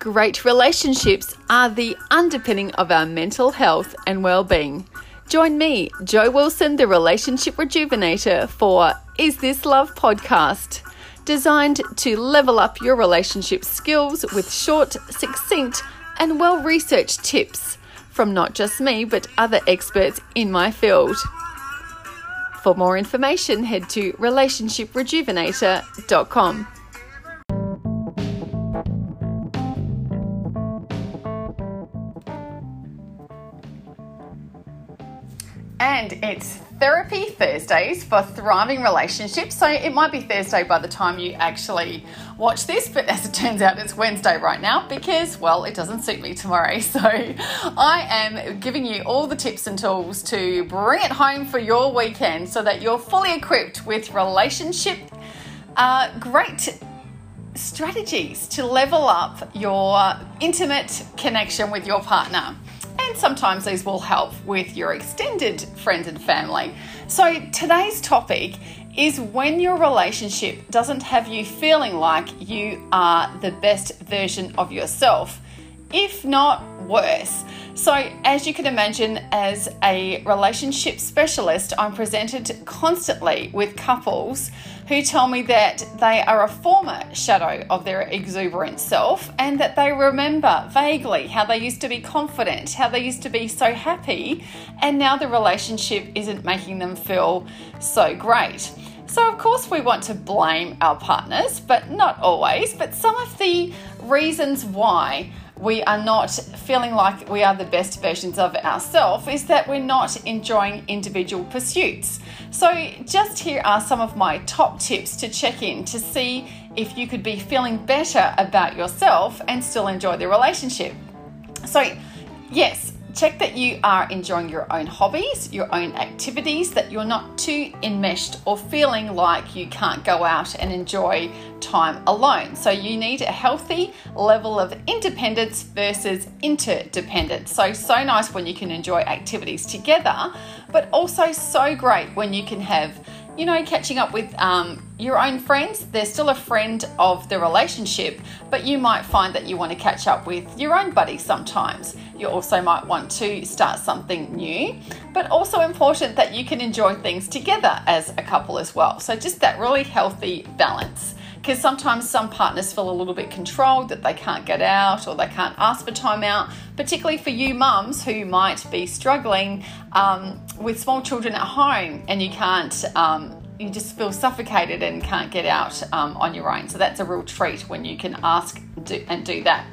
Great relationships are the underpinning of our mental health and well-being. Join me, Joe Wilson, the relationship rejuvenator for Is This Love podcast, designed to level up your relationship skills with short, succinct, and well-researched tips from not just me but other experts in my field. For more information, head to relationshiprejuvenator.com. and it's Therapy Thursdays for Thriving Relationships. So it might be Thursday by the time you actually watch this, but as it turns out, it's Wednesday right now because, well, it doesn't suit me tomorrow. So I am giving you all the tips and tools to bring it home for your weekend so that you're fully equipped with relationship uh, great strategies to level up your intimate connection with your partner sometimes these will help with your extended friends and family. So, today's topic is when your relationship doesn't have you feeling like you are the best version of yourself, if not worse. So, as you can imagine, as a relationship specialist, I'm presented constantly with couples who tell me that they are a former shadow of their exuberant self and that they remember vaguely how they used to be confident, how they used to be so happy, and now the relationship isn't making them feel so great. So, of course, we want to blame our partners, but not always. But some of the reasons why we are not feeling like we are the best versions of ourselves is that we're not enjoying individual pursuits. So, just here are some of my top tips to check in to see if you could be feeling better about yourself and still enjoy the relationship. So, yes, check that you are enjoying your own hobbies, your own activities, that you're not too enmeshed or feeling like you can't go out and enjoy time alone. So you need a healthy level of independence versus interdependence. So, so nice when you can enjoy activities together, but also so great when you can have you know, catching up with um, your own friends. They're still a friend of the relationship, but you might find that you want to catch up with your own buddy sometimes. You also might want to start something new, but also important that you can enjoy things together as a couple as well. So, just that really healthy balance because sometimes some partners feel a little bit controlled that they can't get out or they can't ask for time out, particularly for you mums who might be struggling um, with small children at home and you can't. Um, you just feel suffocated and can't get out um, on your own. So that's a real treat when you can ask do, and do that.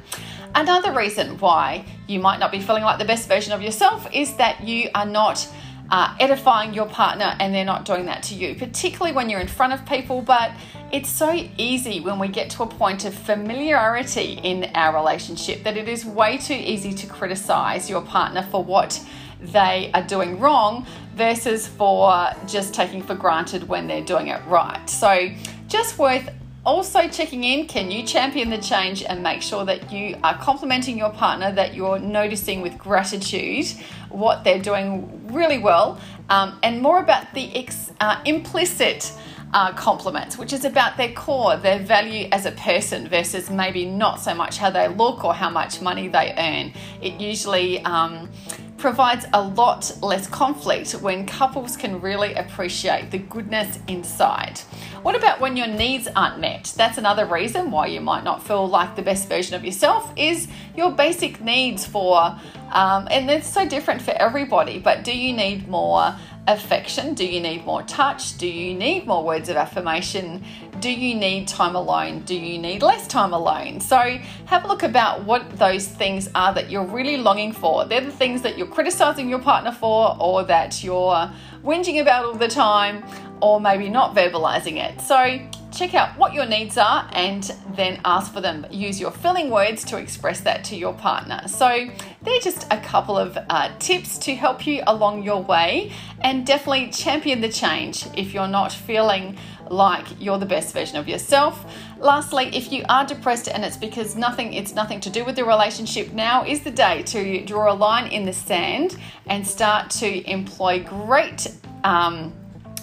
Another reason why you might not be feeling like the best version of yourself is that you are not uh, edifying your partner and they're not doing that to you, particularly when you're in front of people. But it's so easy when we get to a point of familiarity in our relationship that it is way too easy to criticize your partner for what they are doing wrong versus for just taking for granted when they're doing it right. So, just worth also checking in can you champion the change and make sure that you are complimenting your partner that you're noticing with gratitude what they're doing really well um, and more about the ex, uh, implicit uh, compliments, which is about their core, their value as a person versus maybe not so much how they look or how much money they earn. It usually um, provides a lot less conflict when couples can really appreciate the goodness inside. What about when your needs aren't met? That's another reason why you might not feel like the best version of yourself is your basic needs for um, and it's so different for everybody, but do you need more affection? Do you need more touch? Do you need more words of affirmation? Do you need time alone? Do you need less time alone? So, have a look about what those things are that you're really longing for. They're the things that you're criticizing your partner for, or that you're whinging about all the time, or maybe not verbalizing it. So, check out what your needs are and then ask for them. Use your filling words to express that to your partner. So, they're just a couple of uh, tips to help you along your way and definitely champion the change if you're not feeling like you're the best version of yourself. Lastly, if you are depressed and it's because nothing it's nothing to do with the relationship, now is the day to draw a line in the sand and start to employ great um,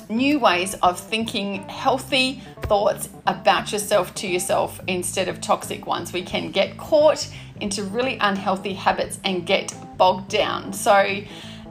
new ways of thinking healthy thoughts about yourself to yourself instead of toxic ones. We can get caught into really unhealthy habits and get bogged down. So,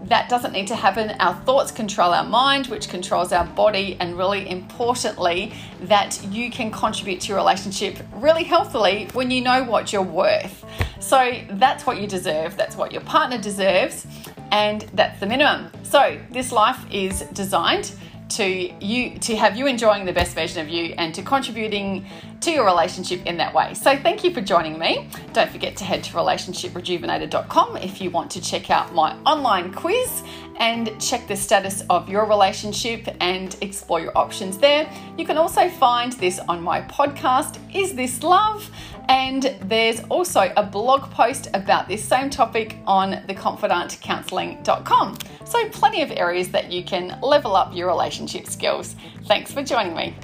that doesn't need to happen. Our thoughts control our mind, which controls our body, and really importantly, that you can contribute to your relationship really healthily when you know what you're worth. So that's what you deserve, that's what your partner deserves, and that's the minimum. So this life is designed to you to have you enjoying the best version of you and to contributing to your relationship in that way. So thank you for joining me. Don't forget to head to relationshiprejuvenator.com if you want to check out my online quiz and check the status of your relationship and explore your options there. You can also find this on my podcast, Is This Love? And there's also a blog post about this same topic on theconfidantcounseling.com. So, plenty of areas that you can level up your relationship skills. Thanks for joining me.